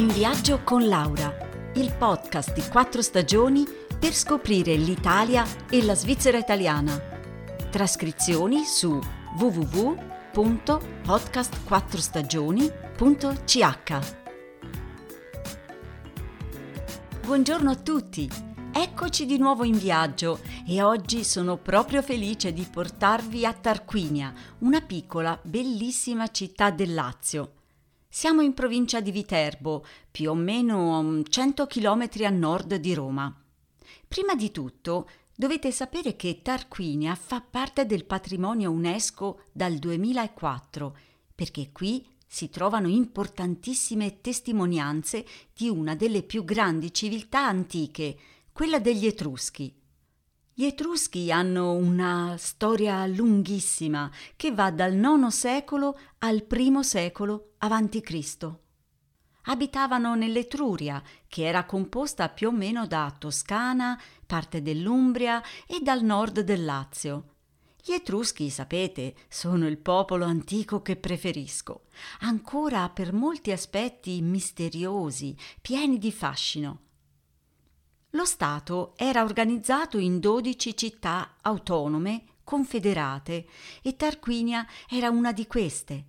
In viaggio con Laura, il podcast di quattro stagioni per scoprire l'Italia e la Svizzera italiana. Trascrizioni su www.podcastquattrostagioni.ch. Buongiorno a tutti! Eccoci di nuovo in viaggio e oggi sono proprio felice di portarvi a Tarquinia, una piccola, bellissima città del Lazio. Siamo in provincia di Viterbo, più o meno 100 km a nord di Roma. Prima di tutto, dovete sapere che Tarquinia fa parte del patrimonio UNESCO dal 2004, perché qui si trovano importantissime testimonianze di una delle più grandi civiltà antiche, quella degli Etruschi. Gli Etruschi hanno una storia lunghissima che va dal IX secolo al I secolo a.C. Abitavano nell'Etruria, che era composta più o meno da Toscana, parte dell'Umbria e dal nord del Lazio. Gli Etruschi, sapete, sono il popolo antico che preferisco, ancora per molti aspetti misteriosi, pieni di fascino. Lo Stato era organizzato in dodici città autonome confederate e Tarquinia era una di queste.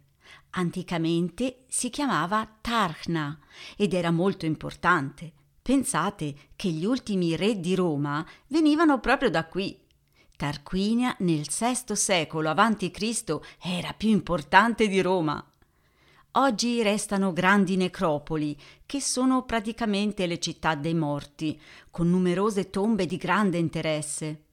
Anticamente si chiamava Tarchna ed era molto importante. Pensate che gli ultimi re di Roma venivano proprio da qui. Tarquinia nel VI secolo a.C. era più importante di Roma. Oggi restano grandi necropoli, che sono praticamente le città dei morti, con numerose tombe di grande interesse.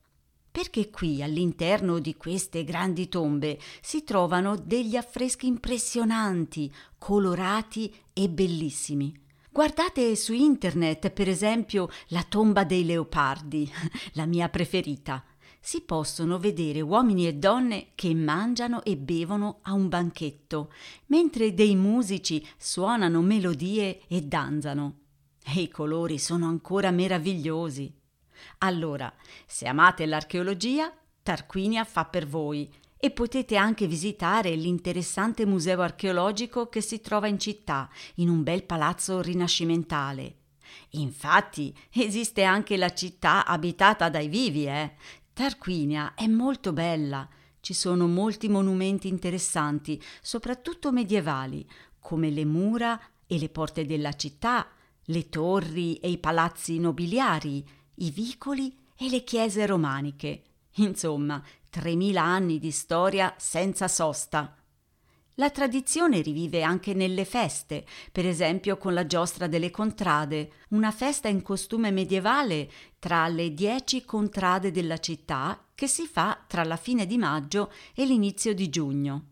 Perché qui, all'interno di queste grandi tombe, si trovano degli affreschi impressionanti, colorati e bellissimi. Guardate su internet, per esempio, la tomba dei leopardi, la mia preferita si possono vedere uomini e donne che mangiano e bevono a un banchetto, mentre dei musici suonano melodie e danzano. E i colori sono ancora meravigliosi. Allora, se amate l'archeologia, Tarquinia fa per voi e potete anche visitare l'interessante museo archeologico che si trova in città, in un bel palazzo rinascimentale. Infatti esiste anche la città abitata dai vivi, eh? Tarquinia è molto bella. Ci sono molti monumenti interessanti, soprattutto medievali, come le mura e le porte della città, le torri e i palazzi nobiliari, i vicoli e le chiese romaniche. Insomma, 3000 anni di storia senza sosta. La tradizione rivive anche nelle feste, per esempio con la giostra delle contrade, una festa in costume medievale tra le dieci contrade della città che si fa tra la fine di maggio e l'inizio di giugno.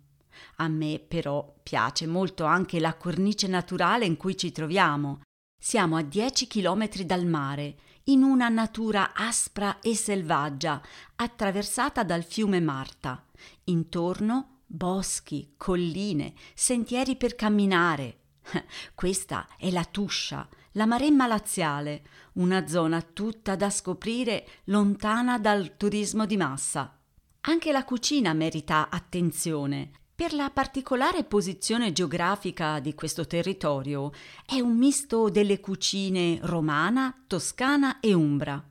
A me però piace molto anche la cornice naturale in cui ci troviamo. Siamo a 10 chilometri dal mare, in una natura aspra e selvaggia, attraversata dal fiume Marta. Intorno boschi, colline, sentieri per camminare. Questa è la Tuscia, la Maremma laziale, una zona tutta da scoprire lontana dal turismo di massa. Anche la cucina merita attenzione. Per la particolare posizione geografica di questo territorio è un misto delle cucine romana, toscana e umbra.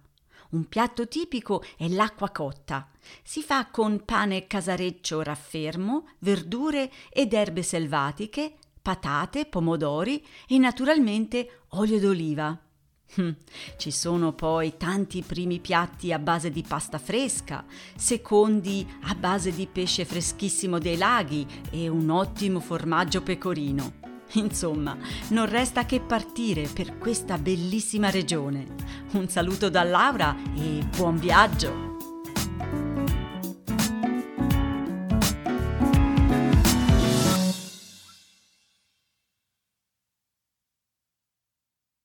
Un piatto tipico è l'acqua cotta. Si fa con pane casareccio raffermo, verdure ed erbe selvatiche, patate, pomodori e naturalmente olio d'oliva. Hm, ci sono poi tanti primi piatti a base di pasta fresca, secondi a base di pesce freschissimo dei laghi e un ottimo formaggio pecorino. Insomma, non resta che partire per questa bellissima regione. Un saluto da Laura e buon viaggio!